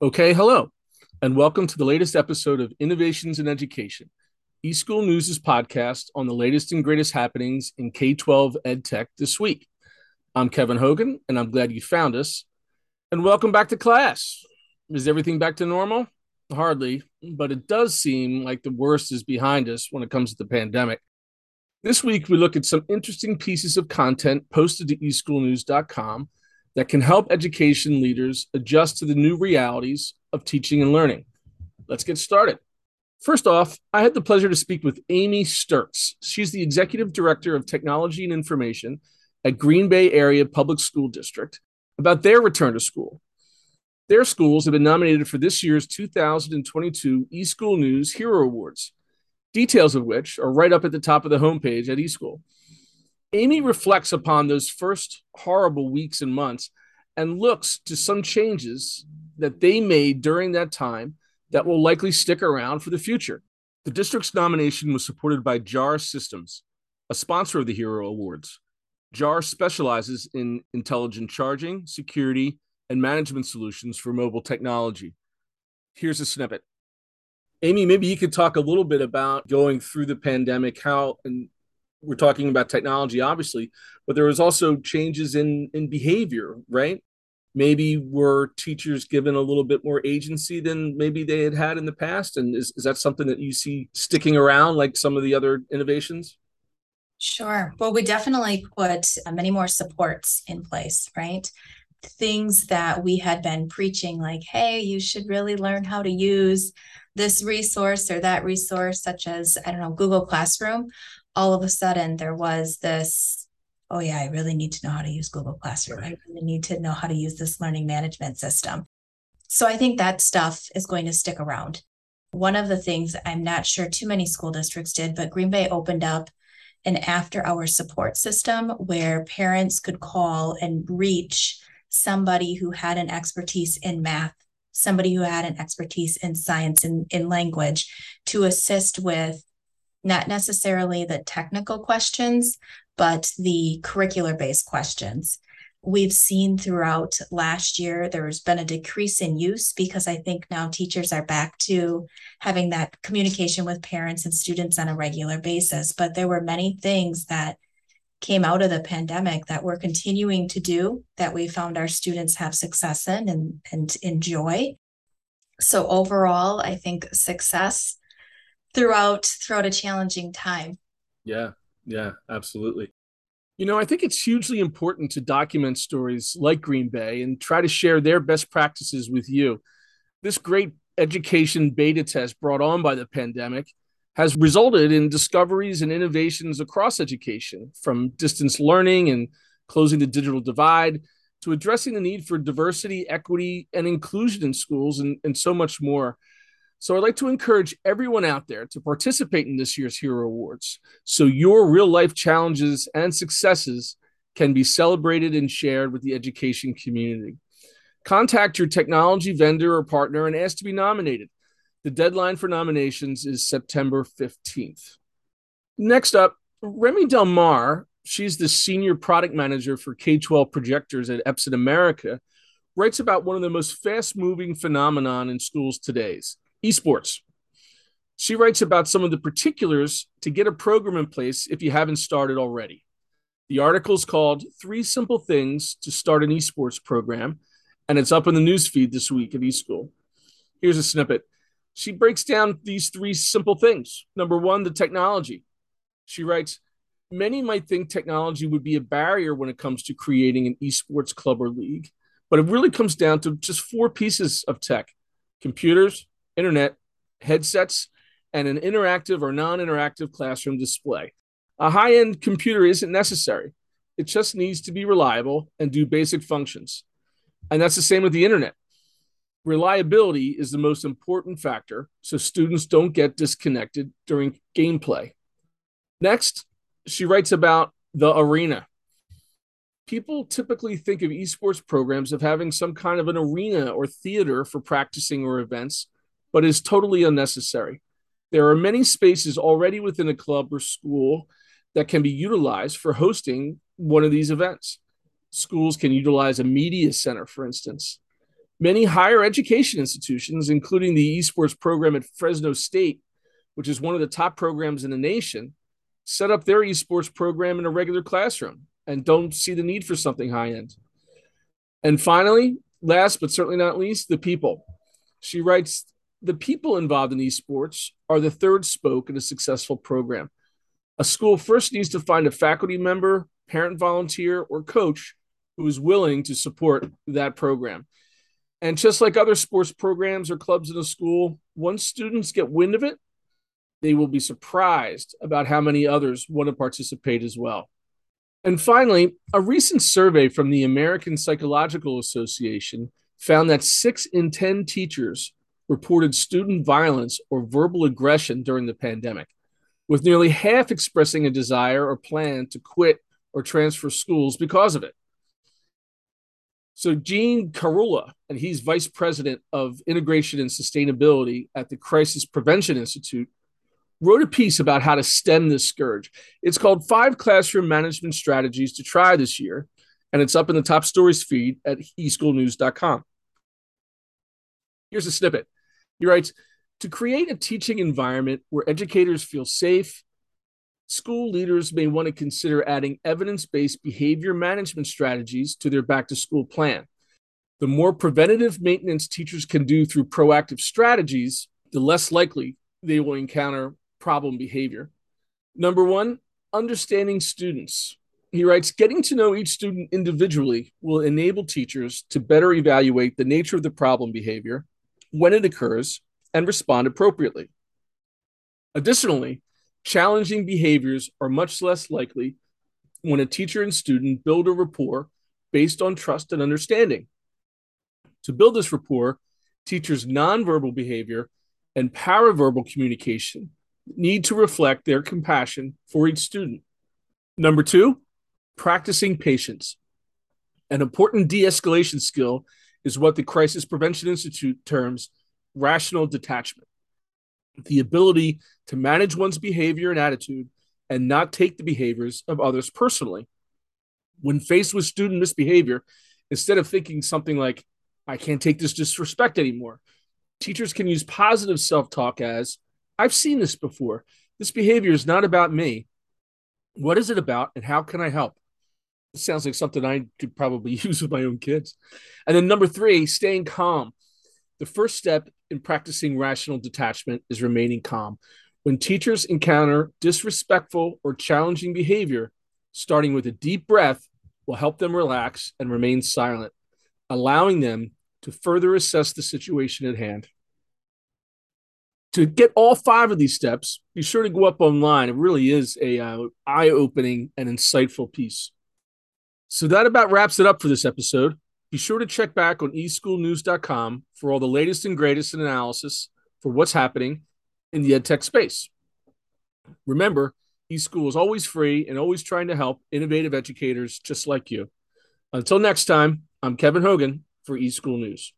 Okay, hello, and welcome to the latest episode of Innovations in Education, eSchool News' podcast on the latest and greatest happenings in K 12 ed tech this week. I'm Kevin Hogan, and I'm glad you found us. And welcome back to class. Is everything back to normal? Hardly, but it does seem like the worst is behind us when it comes to the pandemic. This week, we look at some interesting pieces of content posted to eSchoolNews.com that can help education leaders adjust to the new realities of teaching and learning. Let's get started. First off, I had the pleasure to speak with Amy Sturts. She's the Executive Director of Technology and Information at Green Bay Area Public School District about their return to school. Their schools have been nominated for this year's 2022 eSchool News Hero Awards, details of which are right up at the top of the homepage at eSchool. Amy reflects upon those first horrible weeks and months and looks to some changes that they made during that time that will likely stick around for the future. The district's nomination was supported by JAR Systems, a sponsor of the Hero Awards. JAR specializes in intelligent charging, security, and management solutions for mobile technology. Here's a snippet. Amy, maybe you could talk a little bit about going through the pandemic, how and we're talking about technology obviously but there was also changes in in behavior right? Maybe were teachers given a little bit more agency than maybe they had had in the past? And is, is that something that you see sticking around like some of the other innovations? Sure. Well we definitely put uh, many more supports in place right? Things that we had been preaching like hey you should really learn how to use this resource or that resource such as i don't know google classroom all of a sudden there was this oh yeah i really need to know how to use google classroom. I really need to know how to use this learning management system. So i think that stuff is going to stick around. One of the things i'm not sure too many school districts did but green bay opened up an after hour support system where parents could call and reach somebody who had an expertise in math somebody who had an expertise in science and in language to assist with not necessarily the technical questions, but the curricular based questions. We've seen throughout last year, there's been a decrease in use because I think now teachers are back to having that communication with parents and students on a regular basis. But there were many things that came out of the pandemic that we're continuing to do that we found our students have success in and, and enjoy. So overall, I think success throughout throughout a challenging time. Yeah, yeah, absolutely. You know, I think it's hugely important to document stories like Green Bay and try to share their best practices with you. This great education beta test brought on by the pandemic has resulted in discoveries and innovations across education, from distance learning and closing the digital divide to addressing the need for diversity, equity, and inclusion in schools, and, and so much more. So I'd like to encourage everyone out there to participate in this year's Hero Awards so your real life challenges and successes can be celebrated and shared with the education community. Contact your technology vendor or partner and ask to be nominated. The deadline for nominations is September 15th. Next up, Remy Del Mar, she's the senior product manager for K 12 projectors at Epson America, writes about one of the most fast moving phenomenon in schools today's esports. She writes about some of the particulars to get a program in place if you haven't started already. The article is called Three Simple Things to Start an Esports Program, and it's up in the newsfeed this week at eSchool. Here's a snippet. She breaks down these three simple things. Number one, the technology. She writes, Many might think technology would be a barrier when it comes to creating an esports club or league, but it really comes down to just four pieces of tech computers, internet, headsets, and an interactive or non interactive classroom display. A high end computer isn't necessary, it just needs to be reliable and do basic functions. And that's the same with the internet. Reliability is the most important factor so students don't get disconnected during gameplay. Next, she writes about the arena. People typically think of esports programs of having some kind of an arena or theater for practicing or events, but is totally unnecessary. There are many spaces already within a club or school that can be utilized for hosting one of these events. Schools can utilize a media center, for instance. Many higher education institutions, including the esports program at Fresno State, which is one of the top programs in the nation, set up their esports program in a regular classroom and don't see the need for something high end. And finally, last but certainly not least, the people. She writes The people involved in esports are the third spoke in a successful program. A school first needs to find a faculty member, parent volunteer, or coach who is willing to support that program. And just like other sports programs or clubs in a school, once students get wind of it, they will be surprised about how many others want to participate as well. And finally, a recent survey from the American Psychological Association found that six in 10 teachers reported student violence or verbal aggression during the pandemic, with nearly half expressing a desire or plan to quit or transfer schools because of it. So, Gene Carolla, and he's vice president of integration and sustainability at the Crisis Prevention Institute, wrote a piece about how to stem this scourge. It's called Five Classroom Management Strategies to Try This Year, and it's up in the top stories feed at eschoolnews.com. Here's a snippet. He writes To create a teaching environment where educators feel safe, school leaders may want to consider adding evidence based behavior management strategies to their back to school plan. The more preventative maintenance teachers can do through proactive strategies, the less likely they will encounter problem behavior. Number one, understanding students. He writes, getting to know each student individually will enable teachers to better evaluate the nature of the problem behavior, when it occurs, and respond appropriately. Additionally, challenging behaviors are much less likely when a teacher and student build a rapport based on trust and understanding. To build this rapport, teachers' nonverbal behavior and paraverbal communication need to reflect their compassion for each student. Number two, practicing patience. An important de escalation skill is what the Crisis Prevention Institute terms rational detachment the ability to manage one's behavior and attitude and not take the behaviors of others personally. When faced with student misbehavior, instead of thinking something like, I can't take this disrespect anymore, teachers can use positive self talk as, I've seen this before. This behavior is not about me. What is it about, and how can I help? It sounds like something I could probably use with my own kids. And then number three, staying calm. The first step in practicing rational detachment is remaining calm. When teachers encounter disrespectful or challenging behavior, starting with a deep breath will help them relax and remain silent, allowing them to further assess the situation at hand. To get all five of these steps, be sure to go up online. It really is a uh, eye-opening and insightful piece. So that about wraps it up for this episode. Be sure to check back on eschoolnews.com for all the latest and greatest in analysis for what's happening in the edtech space. Remember, eSchool is always free and always trying to help innovative educators just like you. Until next time, I'm Kevin Hogan for eSchool News.